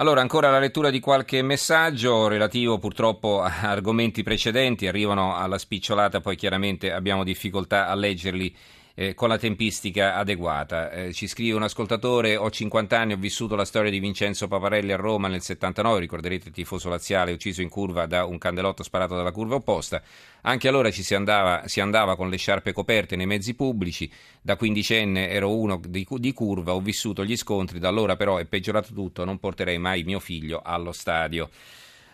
Allora, ancora la lettura di qualche messaggio relativo purtroppo a argomenti precedenti, arrivano alla spicciolata, poi chiaramente abbiamo difficoltà a leggerli eh, con la tempistica adeguata. Eh, ci scrive un ascoltatore, ho 50 anni, ho vissuto la storia di Vincenzo Paparelli a Roma nel 79, ricorderete il tifoso laziale ucciso in curva da un candelotto sparato dalla curva opposta. Anche allora ci si andava, si andava con le sciarpe coperte nei mezzi pubblici, da quindicenne ero uno di, di curva, ho vissuto gli scontri, da allora però è peggiorato tutto, non porterei mai mio figlio allo stadio.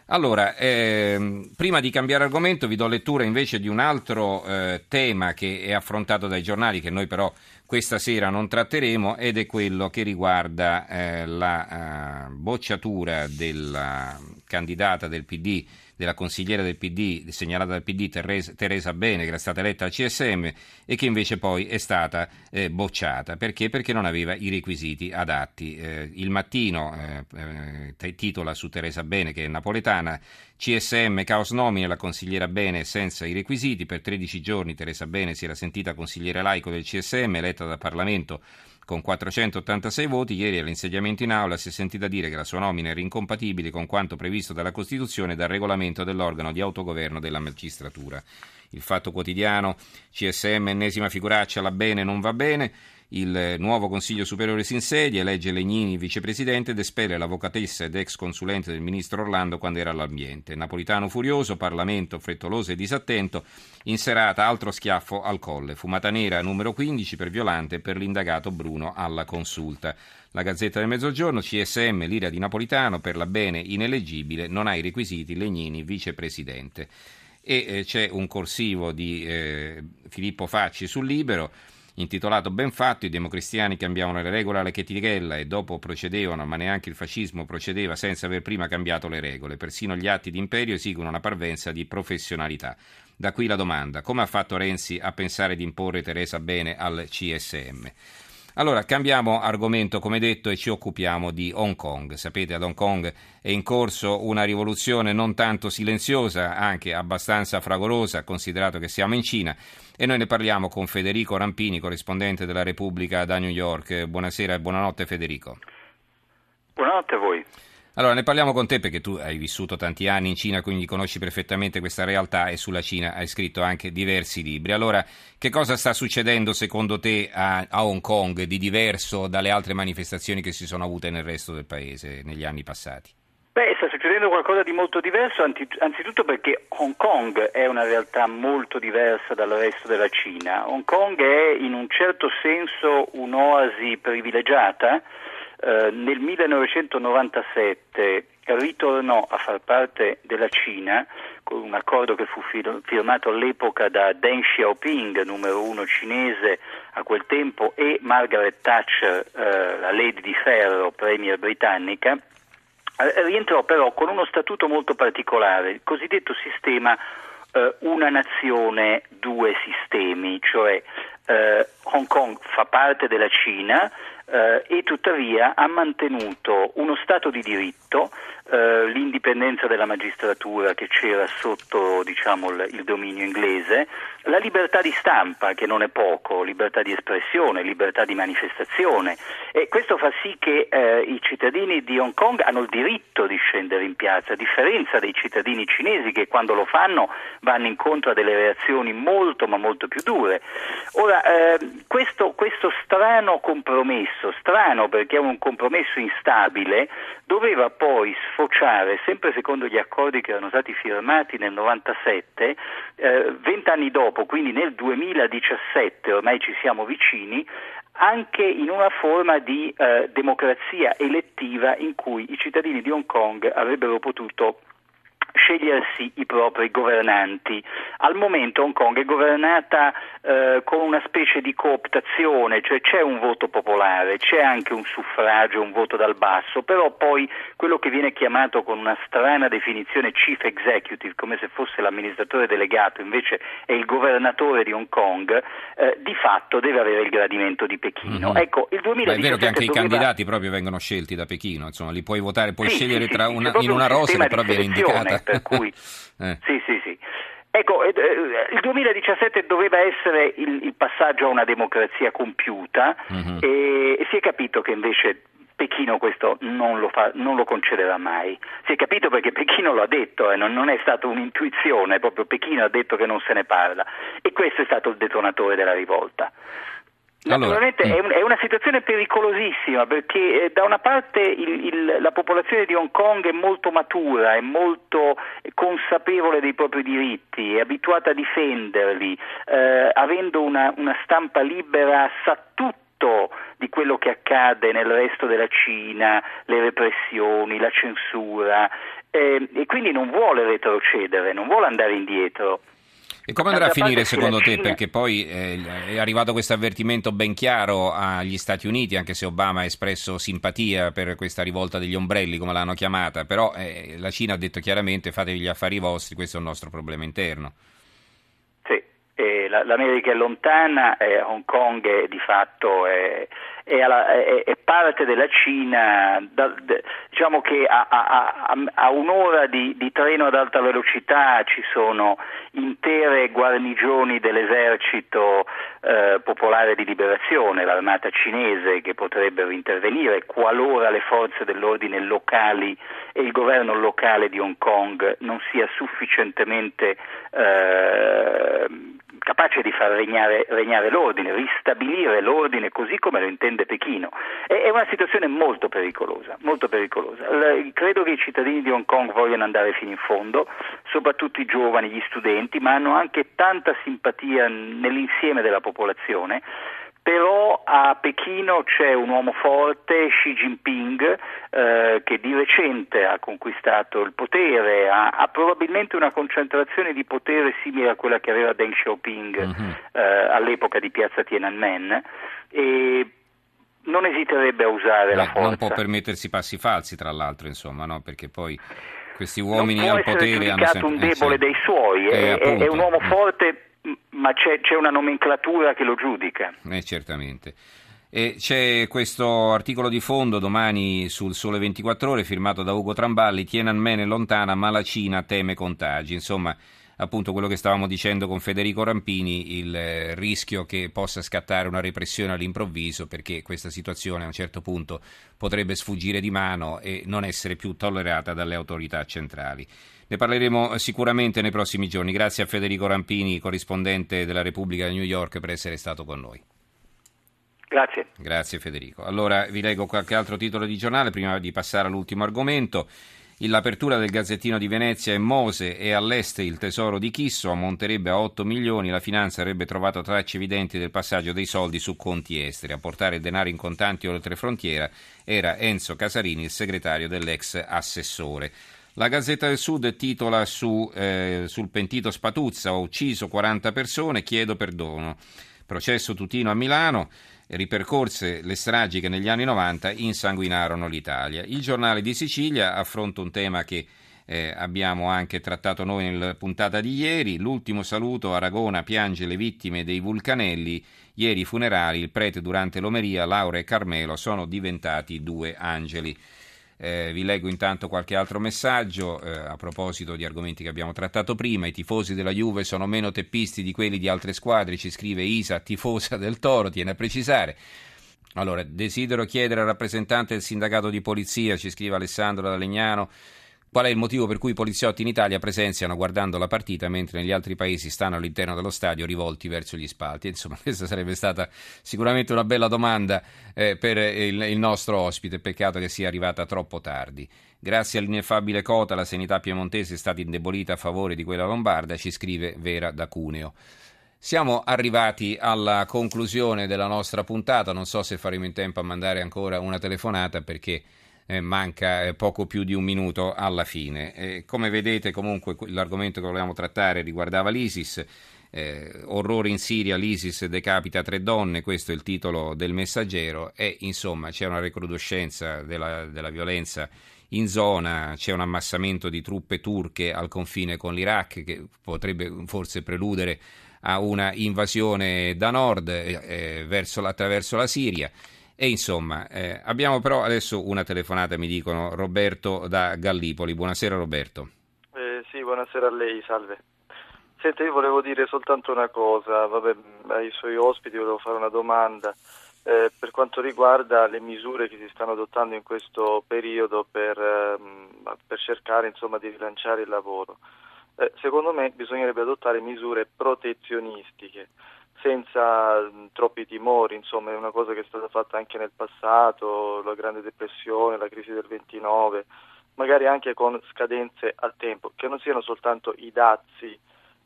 Allora, ehm, prima di cambiare argomento vi do lettura invece di un altro eh, tema che è affrontato dai giornali, che noi però questa sera non tratteremo, ed è quello che riguarda eh, la uh, bocciatura della candidata del PD della consigliera del PD, segnalata dal PD Teresa, Teresa Bene, che era stata eletta al CSM e che invece poi è stata eh, bocciata. Perché? Perché non aveva i requisiti adatti. Eh, il mattino eh, eh titola su Teresa Bene, che è napoletana, CSM caos nomine, la consigliera Bene senza i requisiti. Per 13 giorni Teresa Bene si era sentita consigliere laico del CSM, eletta dal Parlamento con 486 voti, ieri all'insediamento in aula si è sentita dire che la sua nomina era incompatibile con quanto previsto dalla Costituzione e dal regolamento dell'organo di autogoverno della magistratura. Il fatto quotidiano, CSM, ennesima figuraccia, la bene non va bene. Il nuovo Consiglio Superiore si insedia, elegge Legnini vicepresidente ed espelle l'avvocatessa ed ex consulente del ministro Orlando quando era all'ambiente. Napolitano furioso, Parlamento frettoloso e disattento, in serata altro schiaffo al colle. Fumata nera numero 15 per Violante e per l'indagato Bruno alla consulta. La Gazzetta del Mezzogiorno, CSM, l'ira di Napolitano, per la bene ineleggibile, non ha i requisiti, Legnini vicepresidente. E eh, c'è un corsivo di eh, Filippo Facci sul Libero intitolato Ben fatto, i democristiani cambiavano le regole alla chetichella e dopo procedevano, ma neanche il fascismo procedeva senza aver prima cambiato le regole. Persino gli atti d'imperio esigono una parvenza di professionalità. Da qui la domanda, come ha fatto Renzi a pensare di imporre Teresa Bene al CSM? Allora, cambiamo argomento, come detto, e ci occupiamo di Hong Kong. Sapete, ad Hong Kong è in corso una rivoluzione non tanto silenziosa, anche abbastanza fragorosa, considerato che siamo in Cina. E noi ne parliamo con Federico Rampini, corrispondente della Repubblica da New York. Buonasera e buonanotte Federico. Buonanotte a voi. Allora, ne parliamo con te perché tu hai vissuto tanti anni in Cina, quindi conosci perfettamente questa realtà e sulla Cina hai scritto anche diversi libri. Allora, che cosa sta succedendo secondo te a, a Hong Kong di diverso dalle altre manifestazioni che si sono avute nel resto del paese negli anni passati? Beh, sta succedendo qualcosa di molto diverso, anzitutto perché Hong Kong è una realtà molto diversa dal resto della Cina. Hong Kong è in un certo senso un'oasi privilegiata eh, nel 1997 ritornò a far parte della Cina con un accordo che fu firmato all'epoca da Deng Xiaoping, numero uno cinese a quel tempo, e Margaret Thatcher, eh, la Lady di Ferro, premier britannica, eh, rientrò però con uno statuto molto particolare, il cosiddetto sistema eh, una nazione, due sistemi, cioè eh, Hong Kong fa parte della Cina, eh, e tuttavia ha mantenuto uno Stato di diritto, eh, l'indipendenza della magistratura che c'era sotto diciamo, il, il, dominio inglese, la libertà di stampa che non è poco, libertà di espressione, libertà di manifestazione e questo fa sì che eh, i cittadini di Hong Kong hanno il diritto di scendere in piazza, a differenza dei cittadini cinesi che quando lo fanno vanno incontro a delle reazioni molto ma molto più dure. Ora, eh, questo, questo strano compromesso, strano perché è un compromesso instabile, doveva poi sfociare, sempre secondo gli accordi che erano stati firmati nel 97, vent'anni eh, dopo, quindi nel 2017, ormai ci siamo vicini, anche in una forma di eh, democrazia elettiva in cui i cittadini di Hong Kong avrebbero potuto scegliersi i propri governanti. Al momento Hong Kong è governata eh, con una specie di cooptazione, cioè c'è un voto popolare, c'è anche un suffragio, un voto dal basso, però poi quello che viene chiamato con una strana definizione chief executive, come se fosse l'amministratore delegato, invece è il governatore di Hong Kong, eh, di fatto deve avere il gradimento di Pechino. Mm-hmm. Ecco, il 2017 è vero che anche doveva... i candidati proprio vengono scelti da Pechino, insomma, li puoi votare, puoi sì, scegliere sì, tra sì, una, in una rosa però viene indicata. Per cui... eh. Sì, sì, sì. Ecco, eh, eh, il 2017 doveva essere il, il, passaggio a una democrazia compiuta mm-hmm. e, e si è capito che invece Pechino questo non lo, fa, non lo, concederà mai. Si è capito perché Pechino lo ha detto, eh, non, non, è stata un'intuizione, proprio Pechino ha detto che non se ne parla e questo è stato il detonatore della rivolta. Naturalmente allora, mm. è, una situazione pericolosissima perché eh, da una parte il, il, la popolazione di Hong Kong è molto matura, è molto consapevole dei propri diritti, è abituata a difenderli, eh, avendo una, una stampa libera sa tutto di quello che accade nel resto della Cina, le repressioni, la censura eh, e quindi non vuole retrocedere, non vuole andare indietro. E come andrà a finire secondo te? Perché poi eh, è arrivato questo avvertimento ben chiaro agli Stati Uniti, anche se Obama ha espresso simpatia per questa rivolta degli ombrelli, come l'hanno chiamata, però eh, la Cina ha detto chiaramente fatevi gli affari vostri, questo è un nostro problema interno. Sì, l'America è lontana, Hong Kong è, di fatto è, è, alla, è, è parte della Cina, da, de, diciamo che a, a, a, un'ora di, di, treno ad alta velocità ci sono intere guarnigioni dell'esercito eh, popolare di liberazione, l'armata cinese che potrebbero intervenire qualora le forze dell'ordine locali e il governo locale di Hong Kong non sia sufficientemente eh, capace di far regnare, regnare, l'ordine, ristabilire l'ordine così come lo intende Pechino. È, una situazione molto pericolosa, molto pericolosa. L- credo che i cittadini di Hong Kong vogliano andare fino in fondo, soprattutto i giovani, gli studenti, ma hanno anche tanta simpatia nell'insieme della popolazione però a Pechino c'è un uomo forte, Xi Jinping, eh, che di recente ha conquistato il potere, ha, ha, probabilmente una concentrazione di potere simile a quella che aveva Deng Xiaoping uh-huh. eh, all'epoca di piazza Tiananmen e non esiterebbe a usare Beh, la forza. Non può permettersi passi falsi, tra l'altro, insomma, no? perché poi questi uomini al potere hanno sempre... un debole eh, sì. dei suoi, eh, è, è, è, un uomo forte ma c'è, c'è, una nomenclatura che lo giudica. Eh, certamente. E c'è questo articolo di fondo domani sul Sole 24 Ore firmato da Ugo Tramballi, Tiananmen è lontana ma la Cina teme contagi. Insomma, appunto quello che stavamo dicendo con Federico Rampini, il eh, rischio che possa scattare una repressione all'improvviso perché questa situazione a un certo punto potrebbe sfuggire di mano e non essere più tollerata dalle autorità centrali. Ne parleremo sicuramente nei prossimi giorni. Grazie a Federico Rampini, corrispondente della Repubblica di New York, per essere stato con noi. Grazie. Grazie Federico. Allora vi leggo qualche altro titolo di giornale prima di passare all'ultimo argomento. L'apertura del Gazzettino di Venezia è Mose e all'est il tesoro di Chisso ammonterebbe a 8 milioni. La finanza avrebbe trovato tracce evidenti del passaggio dei soldi su conti esteri. A portare il denaro in contanti oltre frontiera era Enzo Casarini, il segretario dell'ex assessore. La Gazzetta del Sud titola su, eh, sul pentito Spatuzza, ho ucciso 40 persone, chiedo perdono. Processo Tutino a Milano, ripercorse le stragi che negli anni 90 insanguinarono l'Italia. Il giornale di Sicilia affronta un tema che eh, abbiamo anche trattato noi nella puntata di ieri. L'ultimo saluto, Aragona piange le vittime dei vulcanelli. Ieri i funerali, il prete durante l'omeria, Laura e Carmelo sono diventati due angeli. Eh, vi leggo intanto qualche altro messaggio eh, a proposito di argomenti che abbiamo trattato prima. I tifosi della Juve sono meno teppisti di quelli di altre squadre, ci scrive Isa, tifosa del Toro, tiene a precisare. Allora, desidero chiedere al rappresentante del sindacato di polizia, ci scrive Alessandro da Legnano, Qual è il motivo per cui i poliziotti in Italia presenziano guardando la partita mentre negli altri paesi stanno all'interno dello stadio rivolti verso gli spalti? Insomma, questa sarebbe stata sicuramente una bella domanda eh, per il, il, nostro ospite, peccato che sia arrivata troppo tardi. Grazie all'ineffabile cota la sanità piemontese è stata indebolita a favore di quella lombarda, ci scrive Vera da Cuneo. Siamo arrivati alla conclusione della nostra puntata, non so se faremo in tempo a mandare ancora una telefonata perché eh, manca eh, poco più di un minuto alla fine. Eh, come vedete comunque l'argomento che volevamo trattare riguardava l'ISIS. Eh, orrore in Siria, l'ISIS decapita tre donne, questo è il titolo del messaggero e insomma c'è una recrudescenza della, della violenza in zona, c'è un ammassamento di truppe turche al confine con l'Iraq che potrebbe forse preludere a una invasione da nord eh, eh verso, attraverso la Siria. E insomma, eh, abbiamo però adesso una telefonata, mi dicono, Roberto da Gallipoli. Buonasera Roberto. Eh, sì, buonasera a lei, salve. Senta, io volevo dire soltanto una cosa, vabbè, ai suoi ospiti volevo fare una domanda. eh, per quanto riguarda le misure che si stanno adottando in questo periodo per, ehm, per cercare insomma, di rilanciare il lavoro. Eh, secondo me bisognerebbe adottare misure protezionistiche senza mh, troppi timori, insomma è una cosa che è stata fatta anche nel passato, la Grande Depressione, la crisi del 29, magari anche con scadenze al tempo, che non siano soltanto i dazi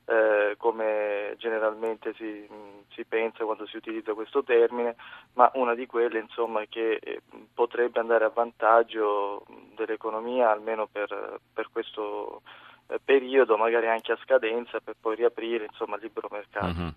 eh, come generalmente si, si, pensa quando si utilizza questo termine, ma una di quelle insomma, che eh, potrebbe andare a vantaggio dell'economia almeno per, per questo eh, periodo, magari anche a scadenza, per poi riaprire insomma, il libero mercato. Mm-hmm.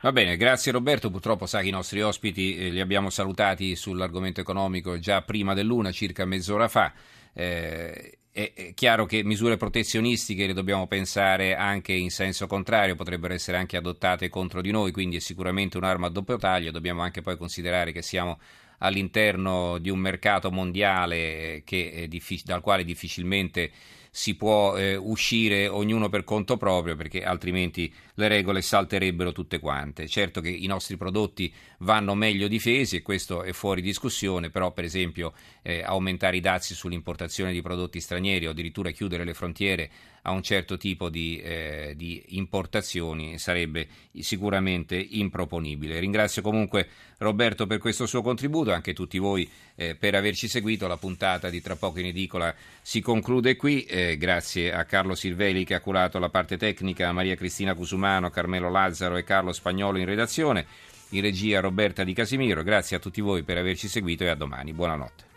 Va bene, grazie Roberto. Purtroppo sa che i nostri ospiti eh, li abbiamo salutati sull'argomento economico già prima dell'una, circa mezz'ora fa. Eh, è chiaro che misure protezionistiche le dobbiamo pensare anche in senso contrario, potrebbero essere anche adottate contro di noi, quindi è sicuramente un'arma a doppio taglio. Dobbiamo anche poi considerare che siamo all'interno di un mercato mondiale che, dal quale difficilmente si può eh, uscire ognuno per conto proprio perché altrimenti le regole salterebbero tutte quante. Certo che i nostri prodotti vanno meglio difesi e questo è fuori discussione, però per esempio eh, aumentare i dazi sull'importazione di prodotti stranieri o addirittura chiudere le frontiere a un certo tipo di, eh, di, importazioni sarebbe sicuramente improponibile. Ringrazio comunque Roberto per questo suo contributo, anche tutti voi eh, per averci seguito. La puntata di Tra poco in edicola si conclude qui. Grazie a Carlo Silveli che ha curato la parte tecnica, a Maria Cristina Cusumano, Carmelo Lazzaro e Carlo Spagnolo in redazione. In regia Roberta Di Casimiro. Grazie a tutti voi per averci seguito e a domani. Buonanotte.